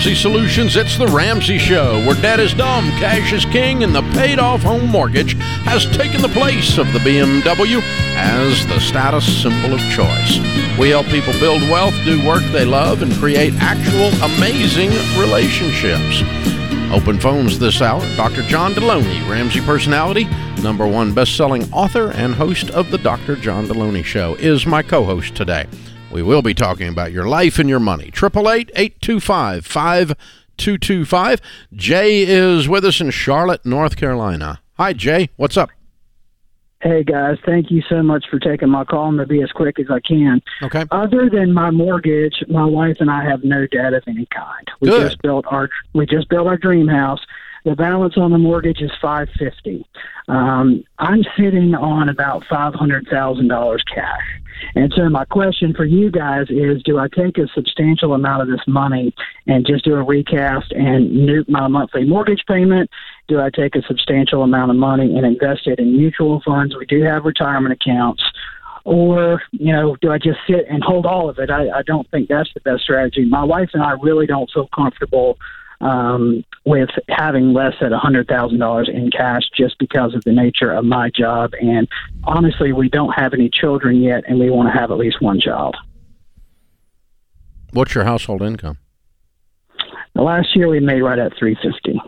Ramsey Solutions, it's The Ramsey Show, where debt is dumb, cash is king, and the paid off home mortgage has taken the place of the BMW as the status symbol of choice. We help people build wealth, do work they love, and create actual amazing relationships. Open phones this hour. Dr. John Delony, Ramsey personality, number one best-selling author and host of the Dr. John Delony Show, is my co-host today. We will be talking about your life and your money. 888-825-5225. Jay is with us in Charlotte, North Carolina. Hi, Jay. What's up? Hey guys, thank you so much for taking my call. I'm gonna be as quick as I can. Okay. Other than my mortgage, my wife and I have no debt of any kind. We Good. just built our we just built our dream house. The balance on the mortgage is five fifty. Um, I'm sitting on about five hundred thousand dollars cash. And so my question for you guys is: Do I take a substantial amount of this money and just do a recast and nuke my monthly mortgage payment? Do I take a substantial amount of money and invest it in mutual funds? We do have retirement accounts. Or, you know, do I just sit and hold all of it? I, I don't think that's the best strategy. My wife and I really don't feel comfortable um, with having less than a $100,000 in cash just because of the nature of my job. And honestly, we don't have any children yet, and we want to have at least one child. What's your household income? The last year we made right at 350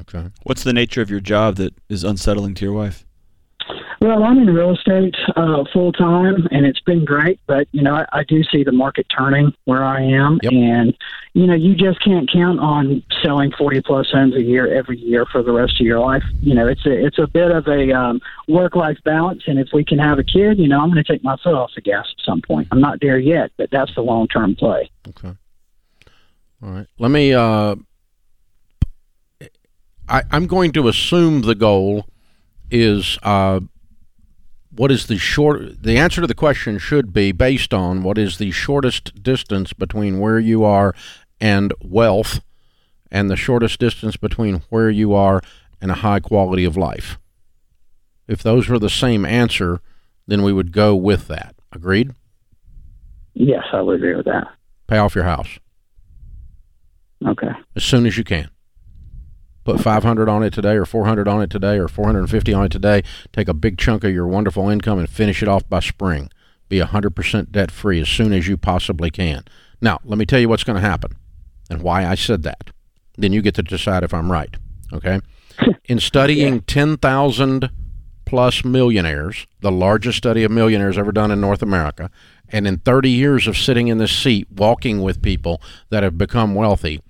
Okay. What's the nature of your job that is unsettling to your wife? Well, I'm in real estate uh, full time, and it's been great. But you know, I, I do see the market turning where I am, Yep. and you know, you just can't count on selling 40 plus homes a year every year for the rest of your life. You know, it's a it's a bit of a um, work life balance, and if we can have a kid, you know, I'm going to take my foot off the gas at some point. I'm not there yet, but that's the long term play. Okay. All right. Let me. Uh, I, I'm going to assume the goal is uh, what is the short. The answer to the question should be based on what is the shortest distance between where you are and wealth, and the shortest distance between where you are and a high quality of life. If those were the same answer, then we would go with that. Agreed? Yes, I would agree with that. Pay off your house. Okay. as soon as you can. Put 500 on it today or 400 on it today or 450 on it today. Take a big chunk of your wonderful income and finish it off by spring. Be 100% debt free as soon as you possibly can. Now, let me tell you what's going to happen and why I said that. Then you get to decide if I'm right. Okay? In studying 10,000 plus millionaires, the largest study of millionaires ever done in North America, and in 30 years of sitting in this seat walking with people that have become wealthy,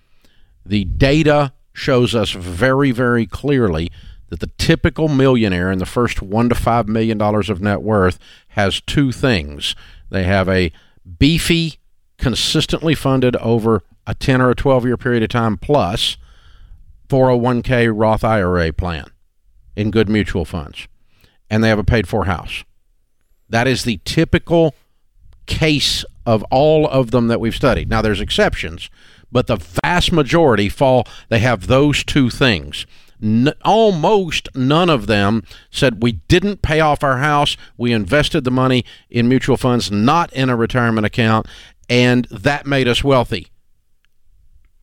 the data shows us very, very clearly that the typical millionaire in the first one to five million dollars of net worth has two things. They have a beefy, consistently funded over a 10 or a 12 year period of time plus 401k Roth IRA plan in good mutual funds. And they have a paid for house. That is the typical case of all of them that we've studied. Now there's exceptions, but the vast majority fall they have those two things. N- almost none of them said we didn't pay off our house, we invested the money in mutual funds, not in a retirement account, and that made us wealthy.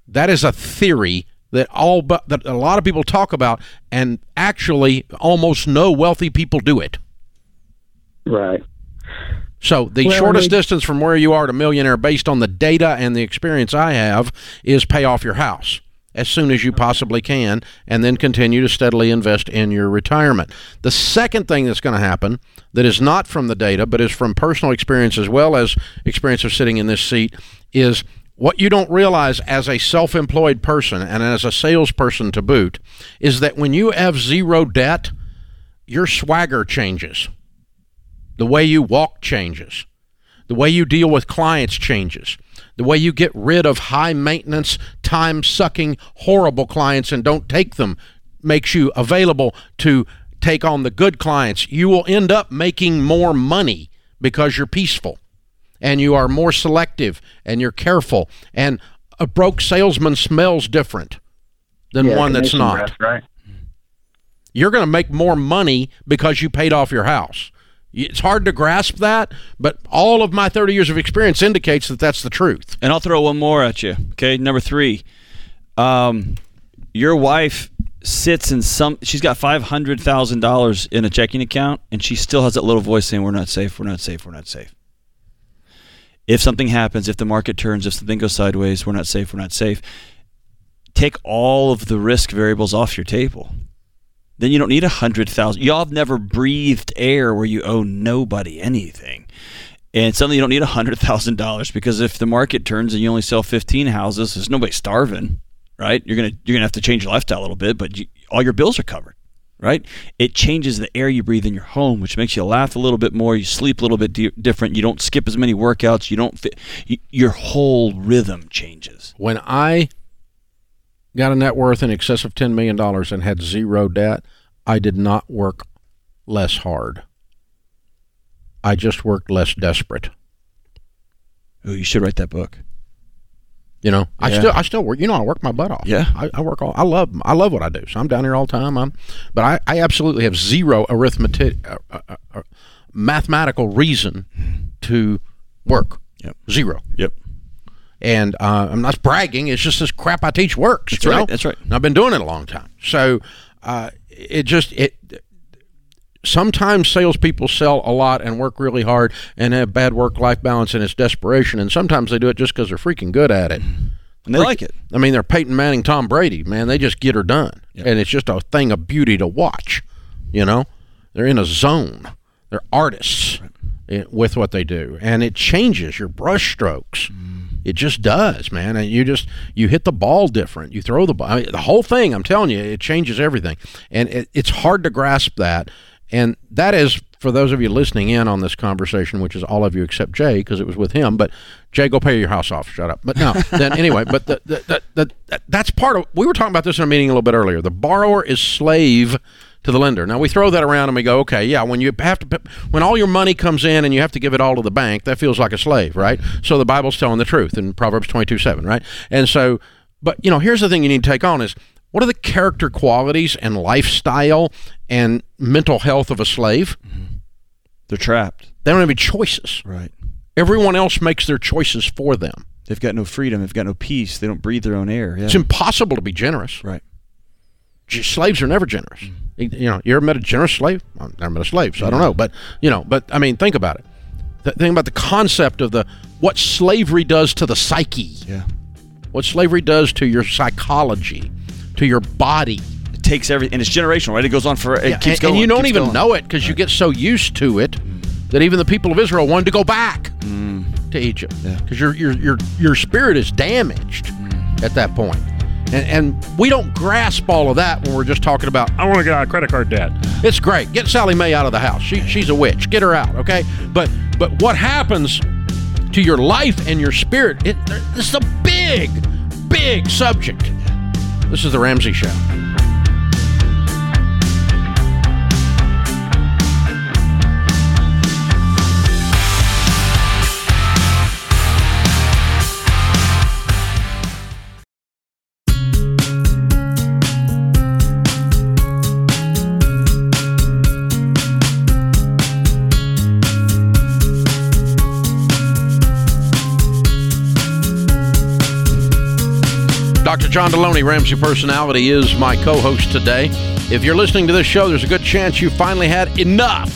That is a theory that all but that a lot of people talk about and actually almost no wealthy people do it. Right. So the Well, shortest distance from where you are to millionaire, based on the data and the experience I have, is pay off your house as soon as you possibly can, and then continue to steadily invest in your retirement. The second thing that's going to happen that is not from the data, but is from personal experience as well as experience of sitting in this seat, is what you don't realize as a self-employed person and as a salesperson to boot, is that when you have zero debt, your swagger changes. The way you walk changes. The way you deal with clients changes. The way you get rid of high maintenance, time sucking, horrible clients and don't take them makes you available to take on the good clients. You will end up making more money because you're peaceful and you are more selective and you're careful. And a broke salesman smells different than Yeah, one that's not breath, right. you're going to make more money because you paid off your house. It's hard to grasp that, but all of my 30 years of experience indicates that that's the truth. And I'll throw one more at you. Okay, number three. Um, your wife sits in some. She's got five hundred thousand dollars in a checking account, and she still has that little voice saying, "We're not safe. We're not safe. We're not safe." If something happens, if the market turns, if something goes sideways, we're not safe. We're not safe. Take all of the risk variables off your table. Then you don't need a hundred thousand. Y'all have never breathed air where you owe nobody anything. And suddenly you don't need a hundred thousand dollars because if the market turns and you only sell 15 houses there's nobody starving right? You're gonna you're gonna have to change your lifestyle a little bit but you, all your bills are covered right? It changes the air you breathe in your home which makes you laugh a little bit more you sleep a little bit di- different you don't skip as many workouts you don't fit you, your whole rhythm changes. When I got a net worth in excess of $10 million and had zero debt, I did not work less hard. I just worked less desperate. Oh, you should write that book You know, I Yeah. still I still work. You know, I work my butt off. Yeah. I, I work all. I love I love what I do. So I'm down here all the time. I'm, but I, I absolutely have zero arithmetic, uh, uh, uh, uh, mathematical reason to work. Yep. Zero. yep And uh, I'm not bragging. It's just this crap I teach works. That's right, know? that's right. And I've been doing it a long time. So uh, it just it. Sometimes salespeople sell a lot and work really hard and have bad work-life balance and it's desperation. And sometimes they do it just because they're freaking good at it. and they like it I mean, they're Peyton Manning, Tom Brady, man. They just get her done, and it's just a thing of beauty to watch. You know, they're in a zone. They're artists i- with what they do, and it changes your brush strokes. It just does, man. And you just you hit the ball different. You throw the ball. I mean, the whole thing. I'm telling you, it changes everything, and it, it's hard to grasp that. And that is for those of you listening in on this conversation, which is all of you except Jay, because it was with him. But Jay, go pay your house off. Shut up. But no, then anyway. But the, the, the, that's part of. We were talking about this in a meeting a little bit earlier. The borrower is slave to the lender. Now we throw that around and we go, okay, yeah. When you have to, when all your money comes in and you have to give it all to the bank, that feels like a slave, right? So the Bible's telling the truth in Proverbs twenty-two seven, right? And so, but you know, here's the thing you need to take on is what are the character qualities and lifestyle and mental health of a slave? Mm-hmm. they're trapped They don't have any choices. right Everyone else makes their choices for them. they've got no freedom they've got no peace they don't breathe their own air yeah It's impossible to be generous. right Slaves are never generous. You you know, you ever met a generous slave? I've never met a slave, so I don't know. But you know, but I mean, think about it. The thing about the concept of the what slavery does to the psyche, yeah what slavery does to your psychology, to your body. it takes every and it's generational right it goes on for it Yeah, keeps and, going and you don't even going. know it because you get so used to it mm. that even the people of Israel wanted to go back mm. to Egypt Yeah. because your your your your spirit is damaged mm. at that point. And, and we don't grasp all of that when we're just talking about I want to get out of credit card debt. It's great. Get Sallie Mae out of the house. She, she's a witch. Get her out, okay? But but what happens to your life and your spirit? It, is a big, big subject. This is the Ramsey Show. Dr. John Delony, Ramsey Personality, is my co host today. If you're listening to this show, there's a good chance you finally had enough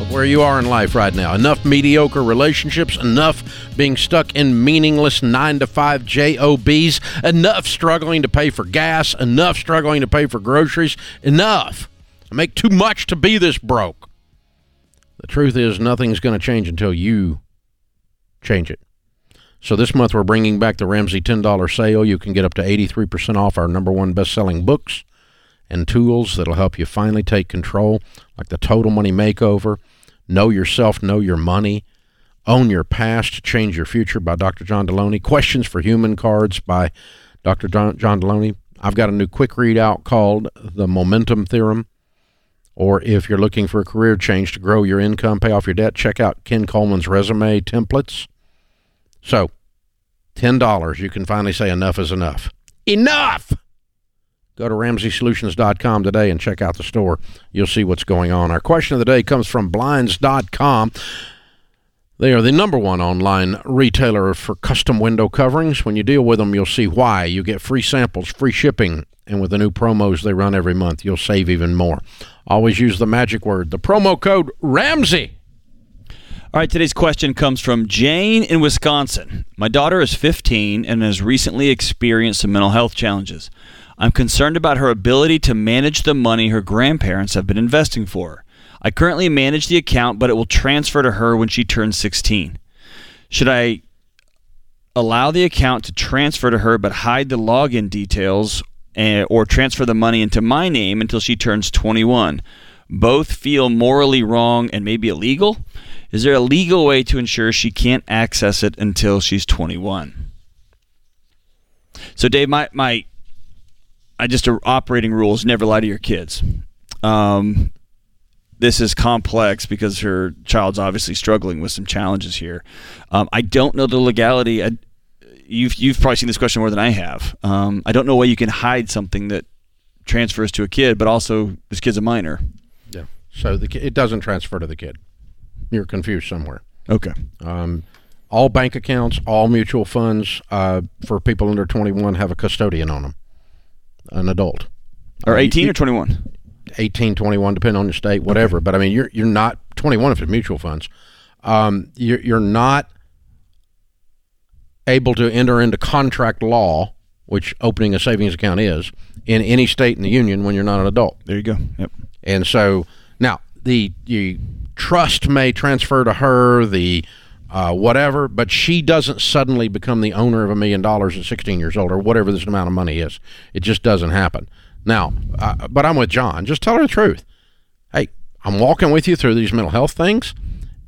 of where you are in life right now. Enough mediocre relationships, enough being stuck in meaningless nine to five JOBs, enough struggling to pay for gas, enough struggling to pay for groceries, enough. I make too much to be this broke. The truth is, nothing's going to change until you change it. So this month we're bringing back the Ramsey $10 sale. You can get up to 83% off our number one best-selling books and tools that'll help you finally take control, like the Total Money Makeover, Know Yourself, Know Your Money, Own Your Past, Change Your Future by Dr. John Delony, Questions for Human Cards by Dr. John, Delony. I've got a new quick readout called The Momentum Theorem. Or if you're looking for a career change to grow your income, pay off your debt, check out Ken Coleman's resume templates. So, $10, you can finally say enough is enough. Enough! Go to RamseySolutions.com today and check out the store. You'll see what's going on. Our question of the day comes from Blinds.com. They are the number one online retailer for custom window coverings. When you deal with them, you'll see why. You get free samples, free shipping, and with the new promos they run every month, you'll save even more. Always use the magic word, the promo code RAMSEY. All right, today's question comes from Jane in Wisconsin. My daughter is 15 and has recently experienced some mental health challenges. I'm concerned about her ability to manage the money her grandparents have been investing for her. I currently manage the account, but it will transfer to her when she turns 16. Should I allow the account to transfer to her but hide the login details eh, or transfer the money into my name until she turns 21? Both feel morally wrong and maybe illegal. Is there a legal way to ensure she can't access it until she's 21? So, Dave, my, my I just a operating rules never lie to your kids. Um, this is complex because her child's obviously struggling with some challenges here. Um, I don't know the legality. I, you've you've probably seen this question more than I have. Um, I don't know why you can hide something that transfers to a kid, but also this kid's a minor. Yeah. So the, it doesn't transfer to the kid. You're confused somewhere. Okay. Um, all bank accounts, all mutual funds uh, for people under 21 have a custodian on them, an adult. Or Uh, 18 you- or 21? 18, 21, depending on your state, whatever. But I mean, you're you're not 21 if it's mutual funds. Um, you're you're not able to enter into contract law, which opening a savings account is, in any state in the union when you're not an adult. There you go. Yep. And so now the the trust may transfer to her the uh, whatever, but she doesn't suddenly become the owner of a million dollars at 16 years old or whatever this amount of money is. It just doesn't happen. Now, uh, but I'm with John. Just tell her the truth. Hey, I'm walking with you through these mental health things,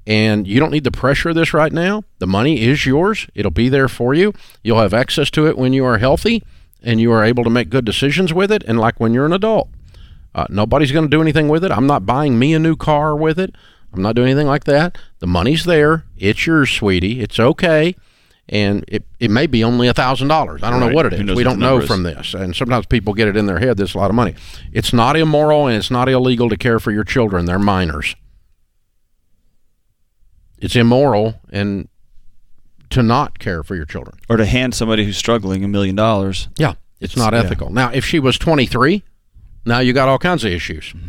and you don't need the pressure of this right now. The money is yours. It'll be there for you. You'll have access to it when you are healthy and you are able to make good decisions with it, and like when you're an adult. Uh, nobody's going to do anything with it. I'm not buying me a new car with it. I'm not doing anything like that. The money's there. It's yours, sweetie. It's okay. And it, it may be only a thousand dollars. I don't Right. know what it is. We don't know from this. And sometimes people get it in their head. That's a lot of money. It's not immoral and it's not illegal to care for your children. They're minors. It's immoral and to not care for your children. Or to hand somebody who's struggling a million dollars. Yeah, it's, It's- not yeah. ethical. Now, if she was 23, now you got all kinds of issues. Mm-hmm.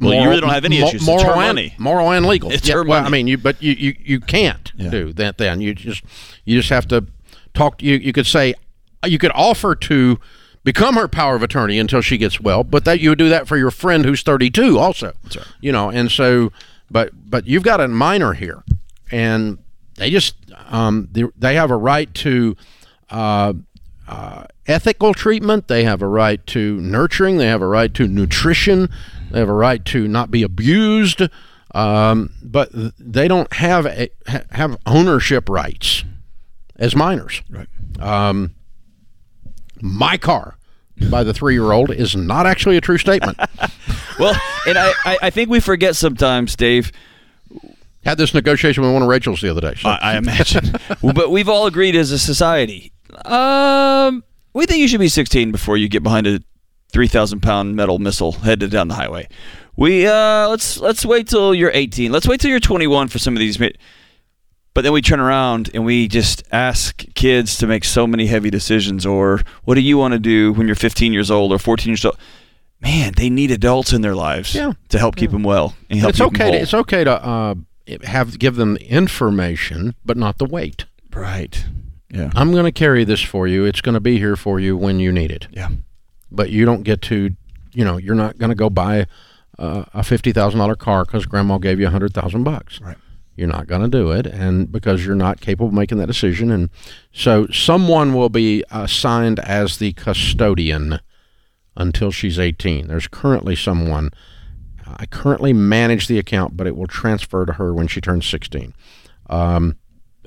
Well, you really don't have any issues. It's Moral and, moral and legal. It's Yeah, her well, money. I mean, you but you you, you can't Yeah. do that. Then you just you just have to talk. You you could say you could offer to become her power of attorney until she gets well, but that you would do that for your friend who's 32 also. right. You know, and so but but you've got a minor here, and they just um they, they have a right to. Uh, uh, ethical treatment. They have a right to nurturing. They have a right to nutrition. They have a right to not be abused. Um, but they don't have a, have ownership rights as minors. Right. Um, my car by the three year old is not actually a true statement. Well, and I, I, think we forget sometimes, Dave. Had this negotiation with one of Rachel's the other day. So. I, I imagine. But we've all agreed as a society. Um, we think you should be 16 before you get behind a 3,000 pound metal missile headed down the highway. We uh, let's let's wait till you're 18. Let's wait till you're 21 for some of these. But then we turn around and we just ask kids to make so many heavy decisions. Or what do you want to do when you're 15 years old or 14 years old? Man, they need adults in their lives Yeah. to help keep them well and help it's okay. To, it's okay to uh, have give them information, but not the weight. right. Yeah. I'm going to carry this for you. It's going to be here for you when you need it. Yeah. But you don't get to, you know, you're not going to go buy uh, a fifty thousand dollar car because grandma gave you a hundred thousand bucks. Right. You're not going to do it, and because you're not capable of making that decision, and so someone will be assigned as the custodian until she's 18. There's currently someone. I currently manage the account, but it will transfer to her when she turns 16. Um,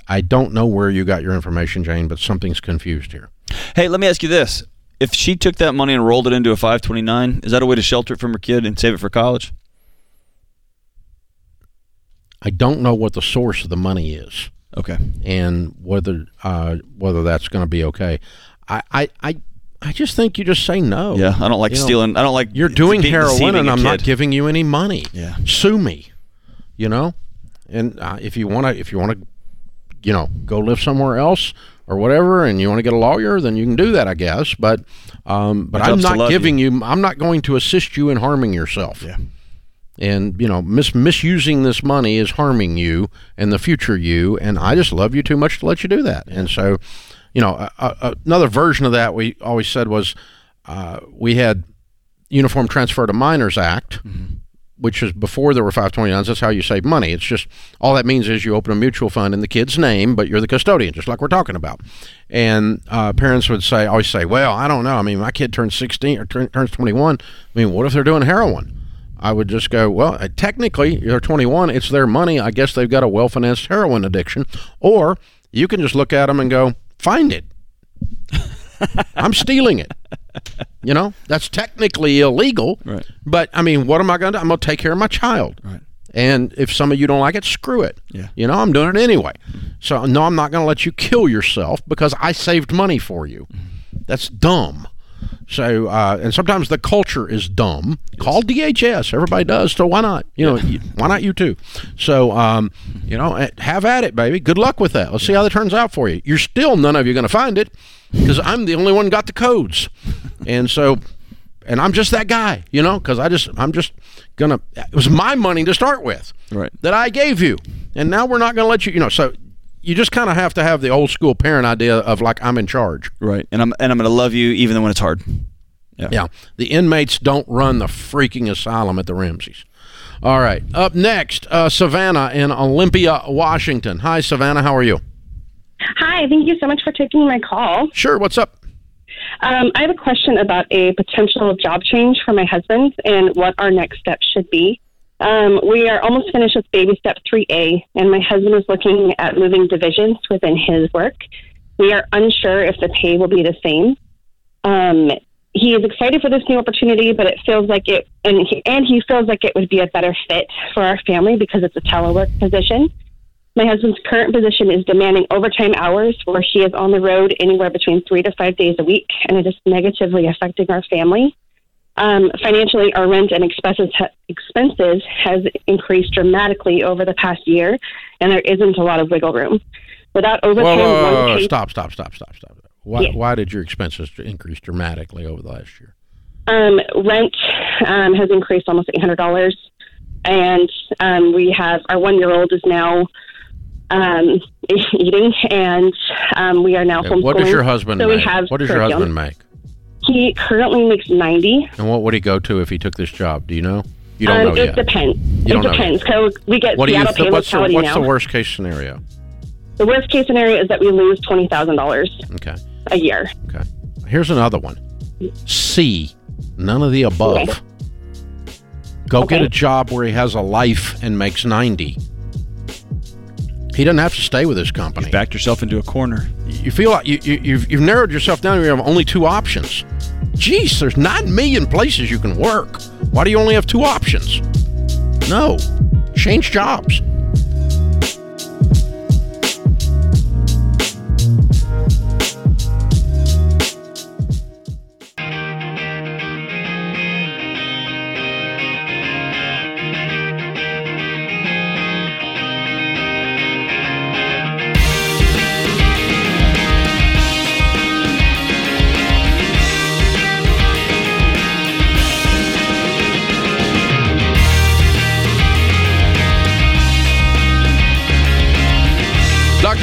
I don't know where you got your information, Jane, but something's confused here. Hey, let me ask you this. If she took that money and rolled it into a 529, is that a way to shelter it from her kid and save it for college? I don't know what the source of the money is Okay. and whether uh, whether that's going to be okay. I, I, I I just think you just say no. Yeah, I don't like You know, stealing. I don't like You're doing heroin, and I'm not giving you any money. Yeah. sue me. You know, and uh, if you want to, if you want to, you know, go live somewhere else or whatever, and you want to get a lawyer, then you can do that, I guess. But, um, but I'm not giving you. I'm not going to assist you in harming yourself. Yeah. And you know, mis- misusing this money is harming you and the future you. And I just love you too much to let you do that. And so, you know, a, a, another version of that we always said was uh, we had Uniform Transfer to Minors Act, which is before there were 529s. That's how you save money. It's just all that means is you open a mutual fund in the kid's name, but you're the custodian, just like we're talking about. And uh, parents would say, always say, "Well, I don't know. I mean, my kid turns 16 or turn, turns 21. I mean, what if they're doing heroin?" I would just go, "Well, uh, technically, you're 21. It's their money. I guess they've got a well-financed heroin addiction." Or you can just look at them and go, "Find it." I'm stealing it. You know, that's technically illegal. Right. But I mean, what am I going to do? I'm going to take care of my child. Right. And if some of you don't like it, screw it. Yeah. You know, I'm doing it anyway. So no, I'm not going to let you kill yourself because I saved money for you. Mm-hmm. That's dumb. So, uh, and sometimes the culture is dumb. Call DHS. Everybody does. So why not? You know, you- why not you too? So, um, you know, eh, have at it, baby. Good luck with that. Let's see how that turns out for you. You're still none of you going to find it because I'm the only one got the codes, and so, and I'm just that guy, you know, because I just I'm just gonna. It was my money to start with, Right. That I gave you, and now we're not going to let you. You know, so you just kind of have to have the old school parent idea of like I'm in charge. Right. And I'm and I'm going to love you even when it's hard. Yeah. yeah. The inmates don't run the freaking asylum at the Ramseys. All right. Up next, uh, Savannah in Olympia, Washington. Hi, Savannah. How are you? Hi, thank you so much for taking my call. Sure. What's up? Um, I have a question about a potential job change for my husband and what our next steps should be. Um, we are almost finished with baby step 3A, and my husband is looking at moving divisions within his work. We are unsure if the pay will be the same. Um, he is excited for this new opportunity, but it feels like it, and he, and he feels like it would be a better fit for our family because it's a telework position. My husband's current position is demanding overtime hours where he is on the road anywhere between three to five days a week, and it is negatively affecting our family. Um, financially, our rent and expenses, ha- expenses has increased dramatically over the past year, and there isn't a lot of wiggle room. Without Whoa, overtime, whoa, whoa, one whoa, pay- Stop, stop, stop, stop, stop. Why, Yeah. why did your expenses increase dramatically over the last year? Um, rent um, has increased almost eight hundred dollars, and um, we have our one-year-old is now um, eating, and um, we are now homeschooling. What does your husband so make? What does your husband make? He currently makes ninety. And what would he go to if he took this job? Do you know? You don't um, know it yet. depends. You it depends. So we get what do you? Th- what's the, what's now. the worst case scenario? The worst case scenario is that we lose twenty thousand dollars Okay. a year. Okay. Here's another one. C. None of the above. Okay. Go get a job where he has a life and makes 90. He doesn't have to stay with his company. You Backed yourself into a corner. You feel like you, you, you've, you've narrowed yourself down. You have only two options. Geez, there's 9 million places you can work. Why do you only have two options? No. Change jobs.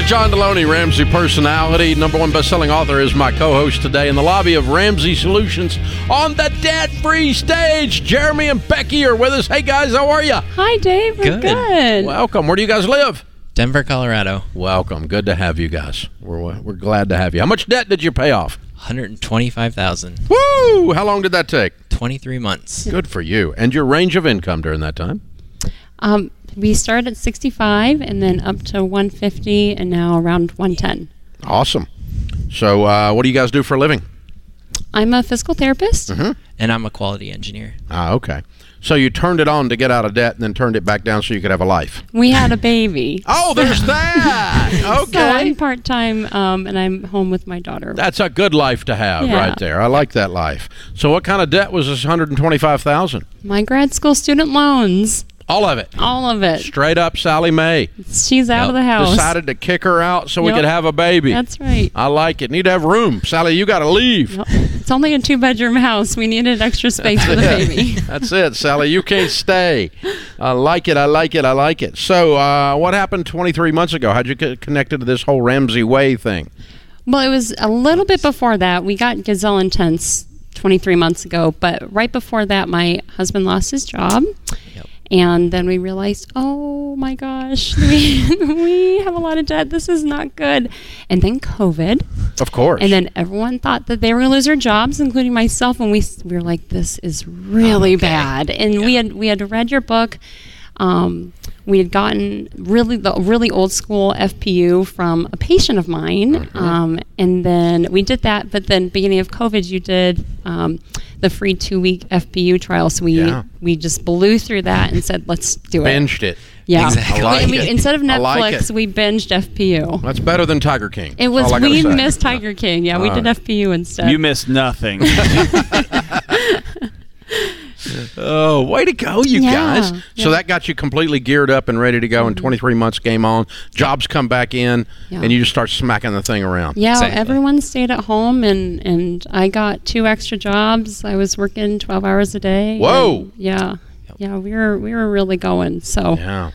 John Delony, Ramsey personality, number one best-selling author, is my co-host today in the lobby of Ramsey Solutions on the debt-free stage. Jeremy and Becky are with us. Hey guys, how are you? Hi, Dave. We're Good. good. Welcome. Where do you guys live? Denver, Colorado. Welcome. Good to have you guys. We're we're glad to have you. How much debt did you pay off? 125,000. Woo! How long did that take? 23 months. Good for you. And your range of income during that time? Um, we started at 65 and then up to 150 and now around 110. Awesome. So, uh, what do you guys do for a living? I'm a physical therapist. Mm-hmm. And I'm a quality engineer. Ah, okay. So you turned it on to get out of debt, and then turned it back down so you could have a life. We had a baby. Oh, there's that. Okay. So I'm part time, um, and I'm home with my daughter. That's a good life to have Yeah. right there. I like that life. So what kind of debt was this 125,000? my grad school student loans, All of it. all of it. Straight up Sallie Mae She's out Yep. of the house. decided to kick her out so we could have a baby. That's right. I like it. Need to have room. Sally, you got to leave. Yep. It's only a two bedroom house. We needed extra space for the baby. That's it, Sally. You can't stay. I like it. I like it. I like it. So, uh, what happened 23 months ago? How'd you get connected to this whole Ramsey Way thing? Well, it was a little bit before that. We got Gazelle Intense 23 months ago, but right before that, my husband lost his job. And then we realized, oh my gosh, we, we have a lot of debt. This is not good. And then COVID. Of course. And then everyone thought that they were going to lose their jobs, including myself. And we, we were like, this is really bad. And we had we had read your book. Um, we had gotten really the really old school FPU from a patient of mine, Mm-hmm. um, and then we did that. But then beginning of COVID, you did um, the free two week FPU trial. So we Yeah. we just blew through that and said, let's do it. Binged it. Yeah, Exactly. Like we- it. instead of I like Netflix, we binged FPU. That's better than Tiger King. It was All I gotta we missed Tiger King. Yeah, we All did. FPU instead. You missed nothing. Oh, way to go, you Yeah, guys. So yeah. Mm-hmm. that got you completely geared up and ready to go. And 23 months game on. Jobs come back in, Yeah. and you just start smacking the thing around. yeah, Exactly. everyone stayed at home, and and I got two extra jobs. I was working twelve hours a day. Whoa. yeah, yeah, we were we were really going. So yeah,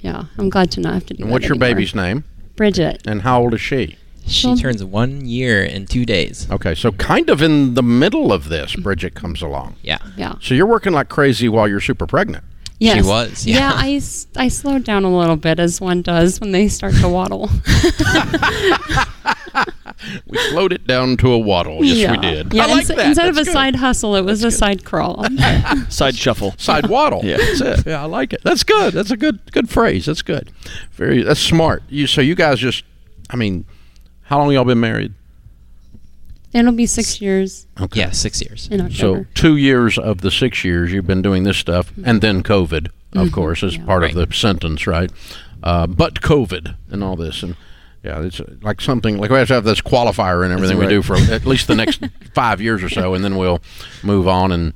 Yeah. I'm glad to not have to do And that what's your anymore. baby's name? Bridget. And how old is she? She She'll- turns one year in two days. Okay, so kind of in the middle of this, Bridget comes along. Yeah. Yeah. So you're working like crazy while you're super pregnant. Yes. She was, yeah. I I slowed down a little bit as one does when they start to waddle. We slowed it down to a waddle. Yes, we did. Yeah, I like ins- that. Instead of a good. side hustle, it was a side crawl. Side shuffle. side waddle. Yeah. that's it. Yeah, I like it. That's good. That's a good good phrase. That's good. Very. That's smart. You. So you guys just. I mean, how long y'all been married? It'll be six years Okay. Yeah, six years. in So October. two years of the six years you've been doing this stuff, and then COVID, of course, is Yeah. part of the sentence, right? Uh, but COVID and all this, and yeah, it's like something like we have to have this qualifier and everything we do for at least the next five years or so, and then we'll move on and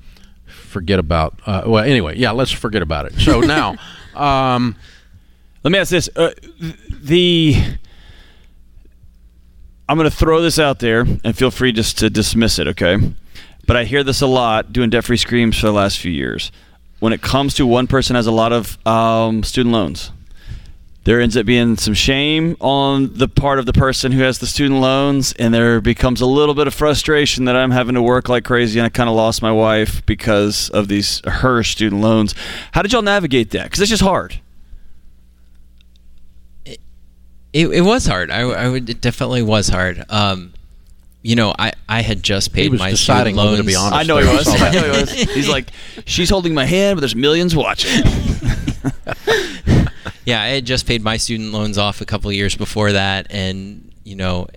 forget about. Uh, well, anyway, yeah, let's forget about it. So now, um, Let me ask this: uh, th- the I'm going to throw this out there, and feel free just to dismiss it, okay? But I hear this a lot doing debt-free screams for the last few years. When it comes to one person has a lot of um, student loans, there ends up being some shame on the part of the person who has the student loans, and there becomes a little bit of frustration that I'm having to work like crazy, and I kind of lost my wife because of these her student loans. How did y'all navigate that? Because it's just hard. It, it was hard. I, I would. It definitely was hard. Um, you know, I, I had just paid was my deciding student whether loans. to be honest. I know he was. I know he was. He's like, she's holding my hand, but there's millions watching. Yeah, I had just paid my student loans off a couple of years before that, and you know,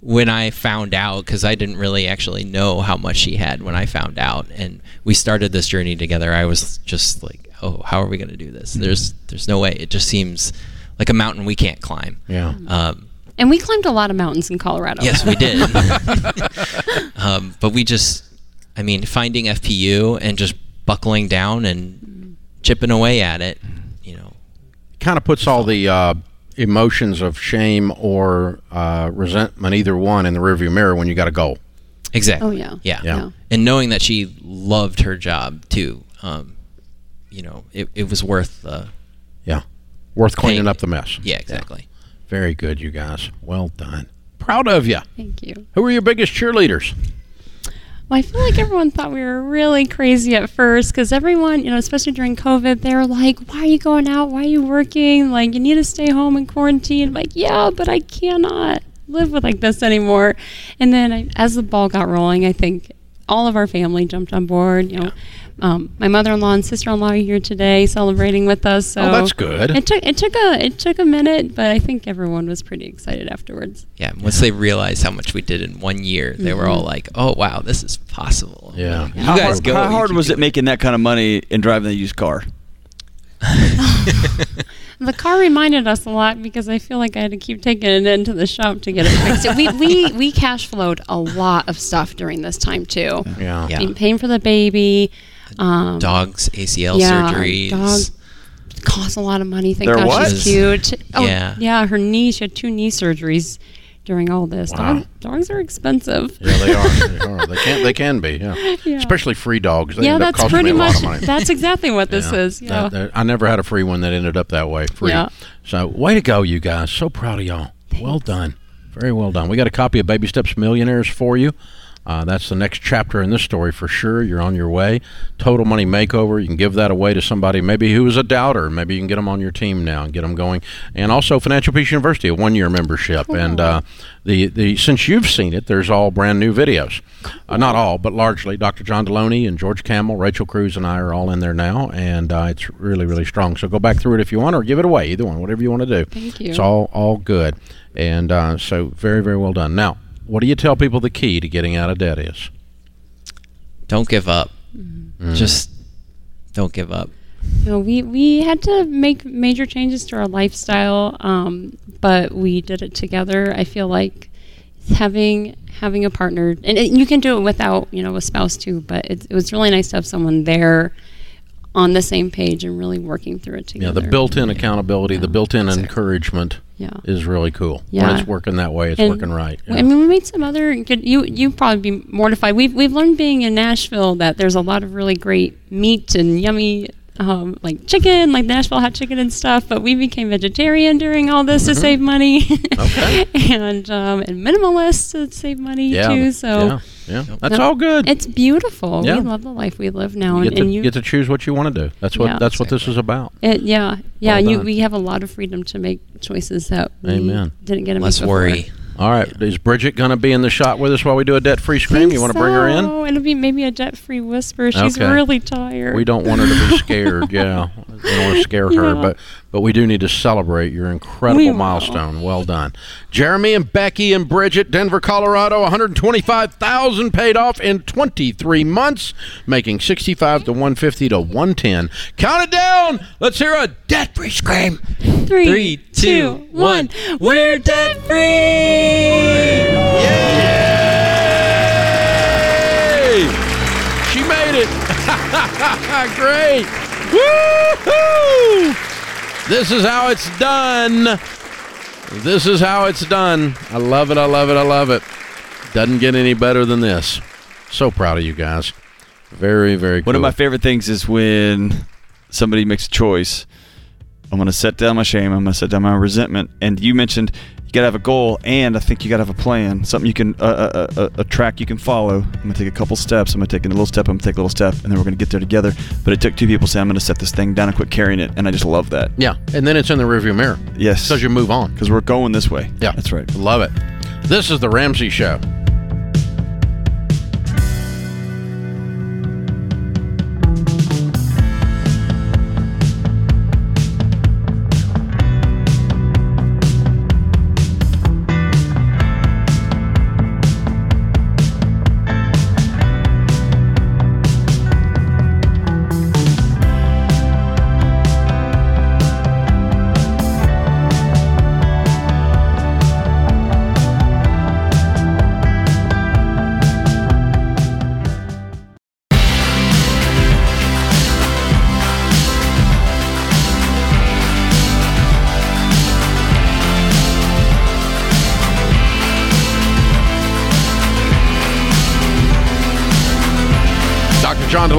when I found out, because I didn't really actually know how much she had when I found out, and we started this journey together, I was just like, oh, how are we going to do this? There's there's no way. It just seems like a mountain we can't climb. yeah. Um, and we climbed a lot of mountains in Colorado. Yes, we did. um, but we just, I mean, finding FPU and just buckling down and chipping away at it, you know. kind of puts all the uh, emotions of shame or uh, resentment, either one, in the rearview mirror when you got a goal. Exactly. Oh yeah. Yeah. Yeah. And knowing that she loved her job too, um, you know, it, it was worth the. Yeah, worth cleaning Paying- up the mess. Yeah, exactly. Very good, you guys. Well done. Proud of you. Thank you. Who are your biggest cheerleaders? Well, I feel like everyone thought we were really crazy at first because everyone, you know, especially during COVID, they were like, "Why are you going out? Why are you working? Like, you need to stay home and quarantine." I'm like, yeah, but I cannot live with like this anymore. And then I, as the ball got rolling, I think all of our family jumped on board. You know, um, my mother-in-law and sister-in-law are here today celebrating with us. So Oh, that's good. It took it took a it took a minute, but I think everyone was pretty excited afterwards. Yeah, once they realized how much we did in one year, they were all like, "Oh wow, this is possible." Yeah. you how guys hard, go. how you hard was it making that kind of money and driving a used car? The car reminded us a lot because I feel like I had to keep taking it into the shop to get it fixed. we, we we cash flowed a lot of stuff during this time too. Yeah. Yeah. I mean, paying for the baby. Um, dogs ACL yeah, surgeries. Dog costs a lot of money. Thank Their God what? she's cute. Oh, Yeah. yeah. Her knee. She had two knee surgeries during all this. Wow. Dog, dogs are expensive. Yeah, they are. They are. They can. They can be. Yeah. Yeah. Especially free dogs. They yeah, end that's costing pretty me a lot much. That's exactly what this Yeah. is. Yeah. That- that- I never had a free one that ended up that way. Free. Yeah. So way to go, you guys. So proud of y'all. Well done. Very well done. We got a copy of Baby Steps Millionaires for you. Uh, that's the next chapter in this story for sure. You're on your way. Total Money Makeover. You can give that away to somebody maybe who is a doubter. Maybe you can get them on your team now and get them going. And also Financial Peace University, a one-year membership. And uh, the the since you've seen it, there's all brand new videos. Uh, not all, but largely. Dr. John Delony and George Kamel, Rachel Cruz, and I are all in there now, and uh, it's really really strong. So go back through it if you want, or give it away. Either one, whatever you want to do. Thank you. It's all all good, and uh, so very very well done. Now, what do you tell people the key to getting out of debt is? Don't give up. Mm-hmm. Just don't give up. You know, we we had to make major changes to our lifestyle, um, but we did it together. I feel like having having a partner, and it, you can do it without you know a spouse too. But it, it was really nice to have someone there on the same page and really working through it together. Yeah, together. the built-in accountability, the built-in encouragement Yeah. is really cool. When Yeah. it's working that way, it's And- working right. I mean, we made some other good. You you probably be mortified. We've we've learned being in Nashville that there's a lot of really great meat and yummy. Um, like chicken, like Nashville hot chicken and stuff, but we became vegetarian during all this to save money, Mm-hmm. Okay. and um, and minimalist to save money yeah, too. So yeah, yeah, that's No, all good. it's beautiful. Yeah. We love the life we live now, you and, get to, and you get to choose what you want to do. That's what Yeah. that's what this is about. it, yeah, yeah. Well you, we have a lot of freedom to make choices that we Amen. didn't get to Less make before. worry. All right, is Bridget going to be in the shot with us while we do a debt-free scream? You want to bring her in? Oh, It'll be maybe a debt-free whisper. She's Okay. really tired. We don't want her to be scared. yeah, we don't want to scare her, Yeah. but but we do need to celebrate your incredible We will. milestone. Well done, Jeremy and Becky and Bridget, Denver, Colorado. One hundred twenty-five thousand paid off in twenty-three months, making sixty-five to one fifty to one ten. Count it down. Let's hear a debt-free scream. Three, Three, two, one. We're debt free. Yay! She made it. Great. Woo-hoo! This is how it's done. This is how it's done. I love it. I love it. I love it. Doesn't get any better than this. So proud of you guys. Very, very cool. One of my favorite things is when somebody makes a choice. I'm going to set down my shame. I'm going to set down my resentment. And you mentioned you got to have a goal, and I think you got to have a plan, something you can, uh, uh, uh, a track you can follow. I'm to take a couple steps. I'm to take a little step. I'm to take a little step, and then we're to get there together. But it took two people saying, I'm to set this thing down and quit carrying it. And I just love that. yeah, and then it's in the rearview mirror Yes. because you move on. Because we're going this way. Yeah, That's right. Love it. This is the Ramsey Show.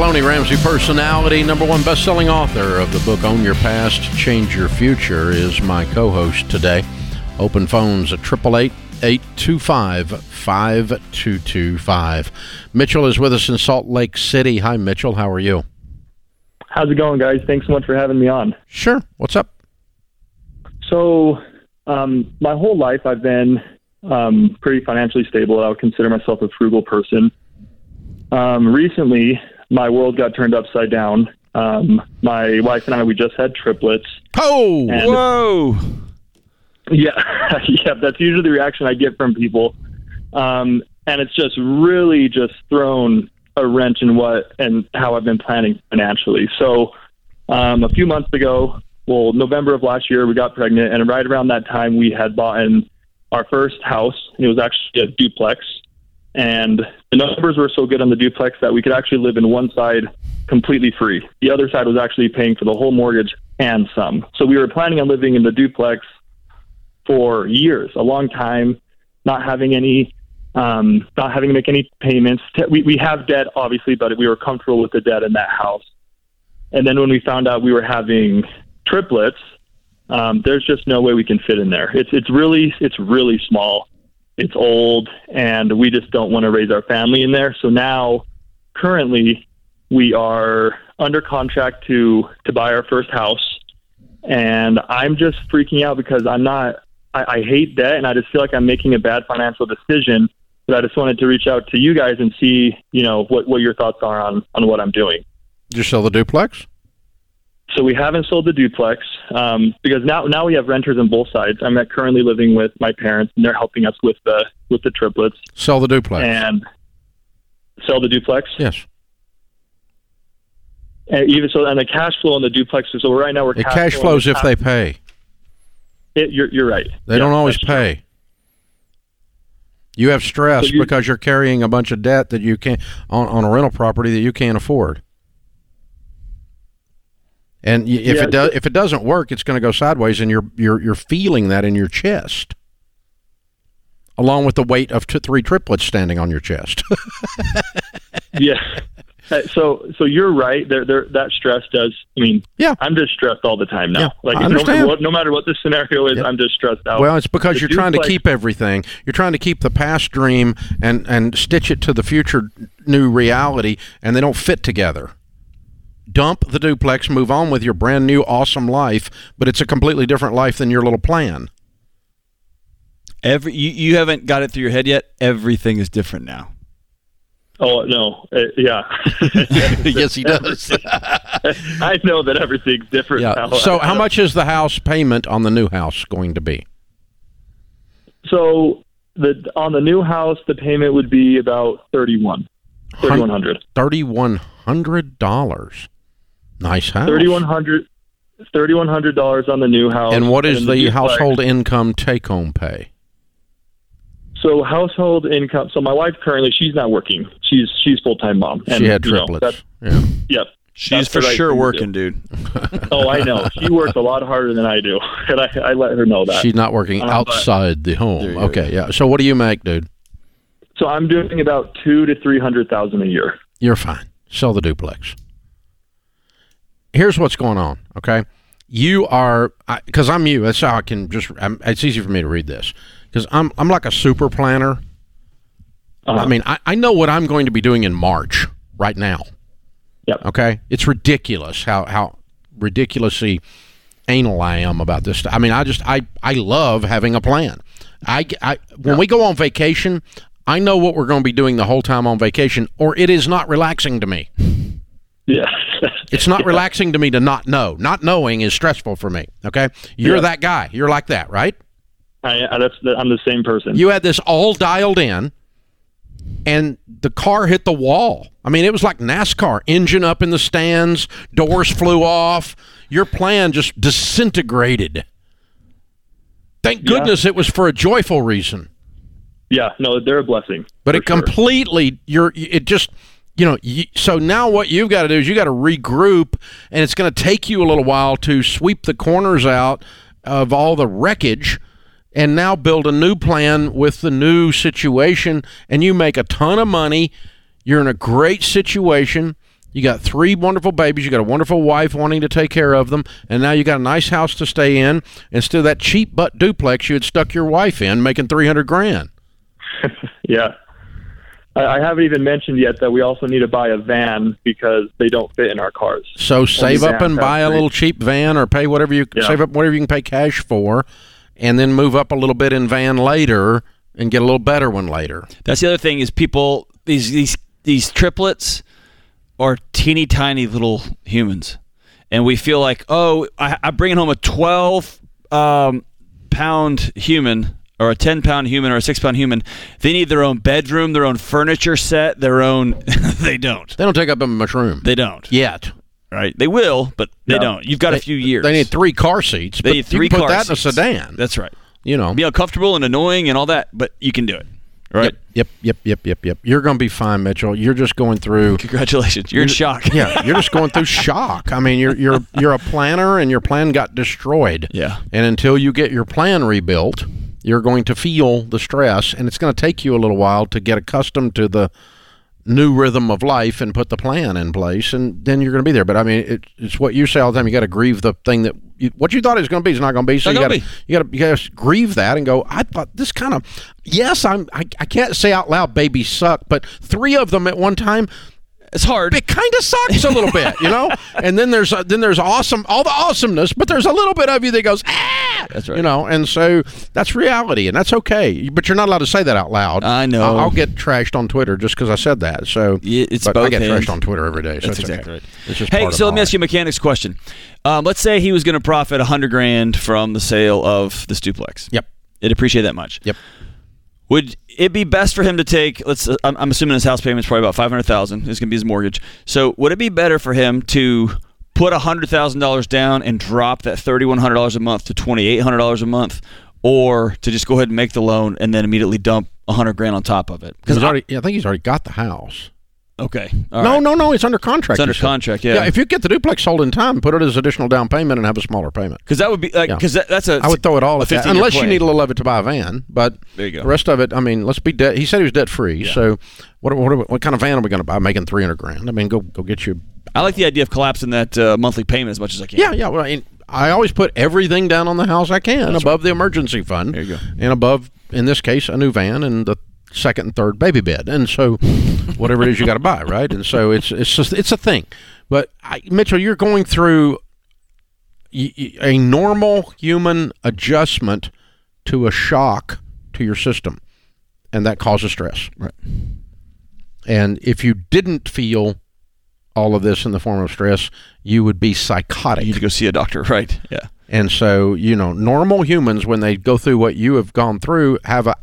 Dr. Delony, Ramsey personality, number one best-selling author of the book Own Your Past, Change Your Future, is my co-host today. Open phones at 888-825-5225. Mitchell is with us in Salt Lake City. Hi, Mitchell. How are you? How's it going, guys? Thanks so much for having me on. Sure. What's up? So, um, my whole life, I've been um, pretty financially stable. I would consider myself a frugal person. um, recently my world got turned upside down. Um, my wife and I we just had triplets. Oh, Whoa. Yeah, yeah, that's usually the reaction I get from people, um, and it's just really just thrown a wrench in what and how I've been planning financially. So, um, a few months ago, well, November of last year, we got pregnant, and right around that time, we had bought in our first house. It was actually a duplex, and the numbers were so good on the duplex that we could actually live in one side completely free. The other side was actually paying for the whole mortgage and some. So we were planning on living in the duplex for years, a long time, not having any, um, not having to make any payments. We we have debt, obviously, but we were comfortable with the debt in that house. And then when we found out we were having triplets, um, there's just no way we can fit in there. It's it's really it's really small. It's old, and we just don't want to raise our family in there. So now, currently, we are under contract to to buy our first house, and I'm just freaking out because I'm not. I, I hate debt, and I just feel like I'm making a bad financial decision. But I just wanted to reach out to you guys and see, you know, what what your thoughts are on on what I'm doing. did you sell the duplex? So we haven't sold the duplex um, because now now we have renters on both sides. I'm currently living with my parents, and they're helping us with the with the triplets Sell the duplex. and sell the duplex. yes, And even so, and the cash flow on the duplex. Is so right now we're it cash flowing flows the if they pay. It, you're you're right. They Yeah, don't always that's true. pay. You have stress So you- because you're carrying a bunch of debt that you can't on, on a rental property that you can't afford. And if it does, if it doesn't work, it's going to go sideways, and you're you're you're feeling that in your chest, along with the weight of t- three triplets standing on your chest. yeah. So so you're right. There there that stress does. I mean, Yeah. I'm just stressed all the time now. Yeah, like I no, understand. what- no matter what the scenario is, Yeah. I'm just stressed out. Well, it's because you're trying to duplex- keep everything. You're trying to keep the past dream and and stitch it to the future new reality, and they don't fit together. Dump the duplex, move on with your brand new awesome life, but it's a completely different life than your little plan. Every you, you haven't got it through your head yet. Everything is different now. oh no, Uh, yeah. yes, he does. I know that everything's different yeah. now. So, I- I how much is the house payment on the new house going to be? So the on the new house, the payment would be about thirty one. Thirty one hundred. Thirty-one hundred dollars. Nice house. Thirty one hundred. Thirty one hundred dollars on the new house. And what is then the duplex- household income take-home pay? So household income. So my wife currently she's not working. She's she's full time mom. And, she had you know, triplets. yeah. yep. She's for right sure working, dude. Oh, I know. She works a lot harder than I do, and I, I let her know that. She's not working uh, but- outside the home. you. Okay, yeah. So what do you make, dude? so I'm doing about two to three hundred thousand a year. You're fine. Sell the duplex. Here's what's going on. Okay, you are because I'm you. That's how I can just. I'm, it's easy for me to read this because I'm I'm like a super planner. Uh-huh. I mean, I, I know what I'm going to be doing in March right now. Yep. Okay, it's ridiculous how how ridiculously anal I am about this. I mean, I just I I love having a plan. I, I when we go on vacation, I know what we're going to be doing the whole time on vacation, or it is not relaxing to me. Yeah. It's not relaxing to me to not know. Not knowing is stressful for me. Okay, you're Yeah. that guy. You're like that, right? I, I, that's, I'm the same person. You had this all dialed in, and the car hit the wall. I mean, it was like NASCAR. Engine up in the stands, doors flew off. Your plan just disintegrated. Thank Yeah. goodness it was for a joyful reason. yeah. No, they're a blessing. But it sure. completely, you're, it just, you know, so now what you've got to do is you got to regroup, and it's going to take you a little while to sweep the corners out of all the wreckage and now build a new plan with the new situation. And you make a ton of money. You're in a great situation. You got three wonderful babies. You got a wonderful wife wanting to take care of them, and now you got a nice house to stay in instead of that cheap butt duplex you had stuck your wife in, making three hundred grand. Yeah. I, I haven't even mentioned yet that we also need to buy a van because they don't fit in our cars. So save up and buy a that's little cheap van, or pay whatever you Yeah. save up whatever you can pay cash for, and then move up a little bit in van later and get a little better one later. That's the other thing is people these these these triplets are teeny tiny little humans, and we feel like, oh, I, I'm bringing home a 12 um, pound human or a 10 pound human or a 6 pound human they need their own bedroom their own furniture set their own they don't They don't take up a much room they don't yet. right they will but they No. don't you've got a few years They need three car seats. They but need three you can put car that in a sedan. that's right you know. be uncomfortable and annoying and all that but you can do it right Yep, yep, yep, yep, yep, yep. You're going to be fine, Mitchell. You're just going through. congratulations you're in shock yeah, you're just going through shock. I mean, you're you're you're a planner, and your plan got destroyed. Yeah. And until you get your plan rebuilt, you're going to feel the stress, and it's going to take you a little while to get accustomed to the new rhythm of life and put the plan in place, and then you're going to be there. But I mean, it, it's what you say all the time. You got to grieve the thing that you, what you thought it was going to be is not going to be. So Not you got to you got to you got to grieve that and go. I thought this kind of yes, I'm. I, I can't say out loud, babies suck, but three of them at one time it's hard it kind of sucks a little bit, you know. And then there's uh, then there's awesome, all the awesomeness, but there's a little bit of you that goes ah, That's right. you know. And so that's reality, and that's okay. But you're not allowed to say that out loud. I know. I'll, I'll get trashed on Twitter just because I said that. So Yeah, it's but I get trashed on Twitter every day. So That's it's exactly okay. right. It's just Hey, so let me ask you a mechanics question. Um, let's say he was going to profit a hundred grand from the sale of this duplex. Yep. It'd appreciate that much. Yep. Would it be best for him to take? Let's. Uh, I'm, I'm assuming his house payment is probably about five hundred thousand. It's going to be his mortgage. So would it be better for him to put hundred thousand dollars down and drop that thirty one hundred dollars a month to twenty eight hundred dollars a month, or to just go ahead and make the loan and then immediately dump a hundred grand on top of it? Because I- I think he's already got the house. Okay. All no, right. no, no. It's under contract. It's under contract, yeah. Yeah. If you get the duplex sold in time, put it as additional down payment and have a smaller payment. Because that would be like Yeah. because that, that's a. I would throw it all at that, 15-year unless you need a little of it to buy a van. But There you go. The rest of it, I mean, let's be debt. He said he was debt free. So what, what what kind of van are we going to buy? Making three hundred grand. I mean, go go get you. I like the idea of collapsing that uh, monthly payment as much as I can. Yeah, yeah. Well, I, mean, I always put everything down on the house I can above the emergency fund. There you go. And above, in this case, a new van and the second and third baby bed. And so, whatever it is you got to buy, right? And so it's it's just it's a thing. But I, Mitchell, you're going through a normal human adjustment to a shock to your system, and that causes stress. Right. And if you didn't feel all of this in the form of stress, you would be psychotic. You need to go see a doctor, right? Yeah. And so, you know, normal humans, when they go through what you have gone through, have a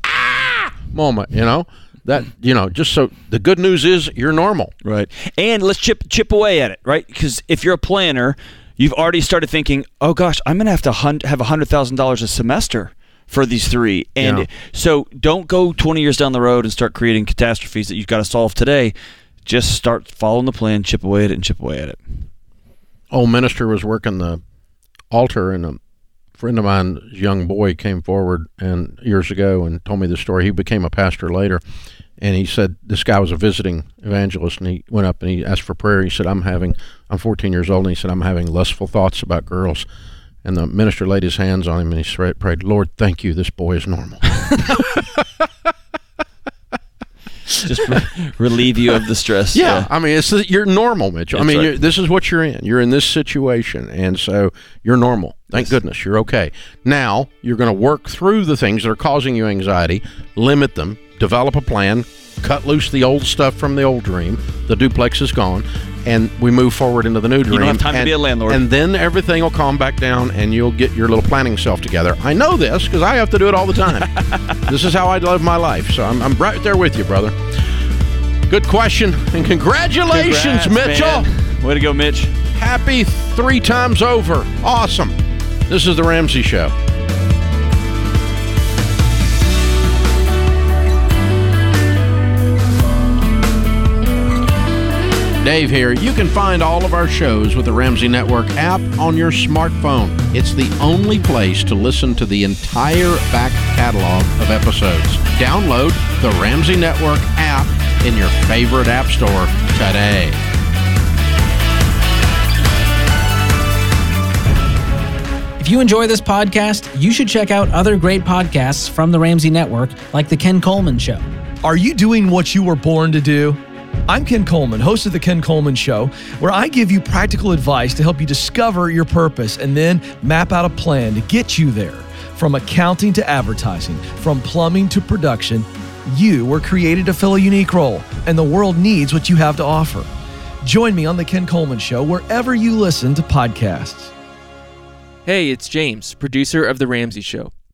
moment, you know? That, you know, just so the good news is you're normal. Right. And let's chip chip away at it, right? Because if you're a planner, you've already started thinking, oh gosh, I'm going to have to hun- have a hundred thousand dollars a semester for these three, and Yeah. so don't go 20 years down the road and start creating catastrophes that you've got to solve today. Just start following the plan, chip away at it, and chip away at it. Old minister was working the altar, and a friend of mine's young boy came forward and years ago and told me the story. He became a pastor later, and he said this guy was a visiting evangelist, and he went up and he asked for prayer. He said, "I'm having, I'm 14 years old," and he said, "I'm having lustful thoughts about girls." And the minister laid his hands on him and he prayed, "Lord, thank you. This boy is normal." Just re- relieve you of the stress. Yeah, I mean, it's you're normal, Mitchell. I mean, right. you're, this is what you're in. You're in this situation, and so you're normal. Thank goodness you're okay. Now you're going to work through the things that are causing you anxiety, limit them, develop a plan, cut loose the old stuff from the old dream. The duplex is gone, and we move forward into the new dream. You don't have time to and, be a landlord. And then everything will calm back down, and you'll get your little planning self together. I know this because I have to do it all the time. this is how I live my life. So I'm, I'm right there with you, brother. Good question, and congratulations, Congrats, Mitchell. man. Way to go, Mitch. Happy three times over. Awesome. This is the Ramsey Show. Dave here. You can find all of our shows with the Ramsey Network app on your smartphone. It's the only place to listen to the entire back catalog of episodes. Download the Ramsey Network app in your favorite app store today. If you enjoy this podcast, you should check out other great podcasts from the Ramsey Network, like The Ken Coleman Show. Are you doing what you were born to do? I'm Ken Coleman, host of The Ken Coleman Show, where I give you practical advice to help you discover your purpose and then map out a plan to get you there. From accounting to advertising, from plumbing to production, You were created to fill a unique role, and the world needs what you have to offer. Join me on The Ken Coleman Show wherever you listen to podcasts. Hey, it's James, producer of The Ramsey Show.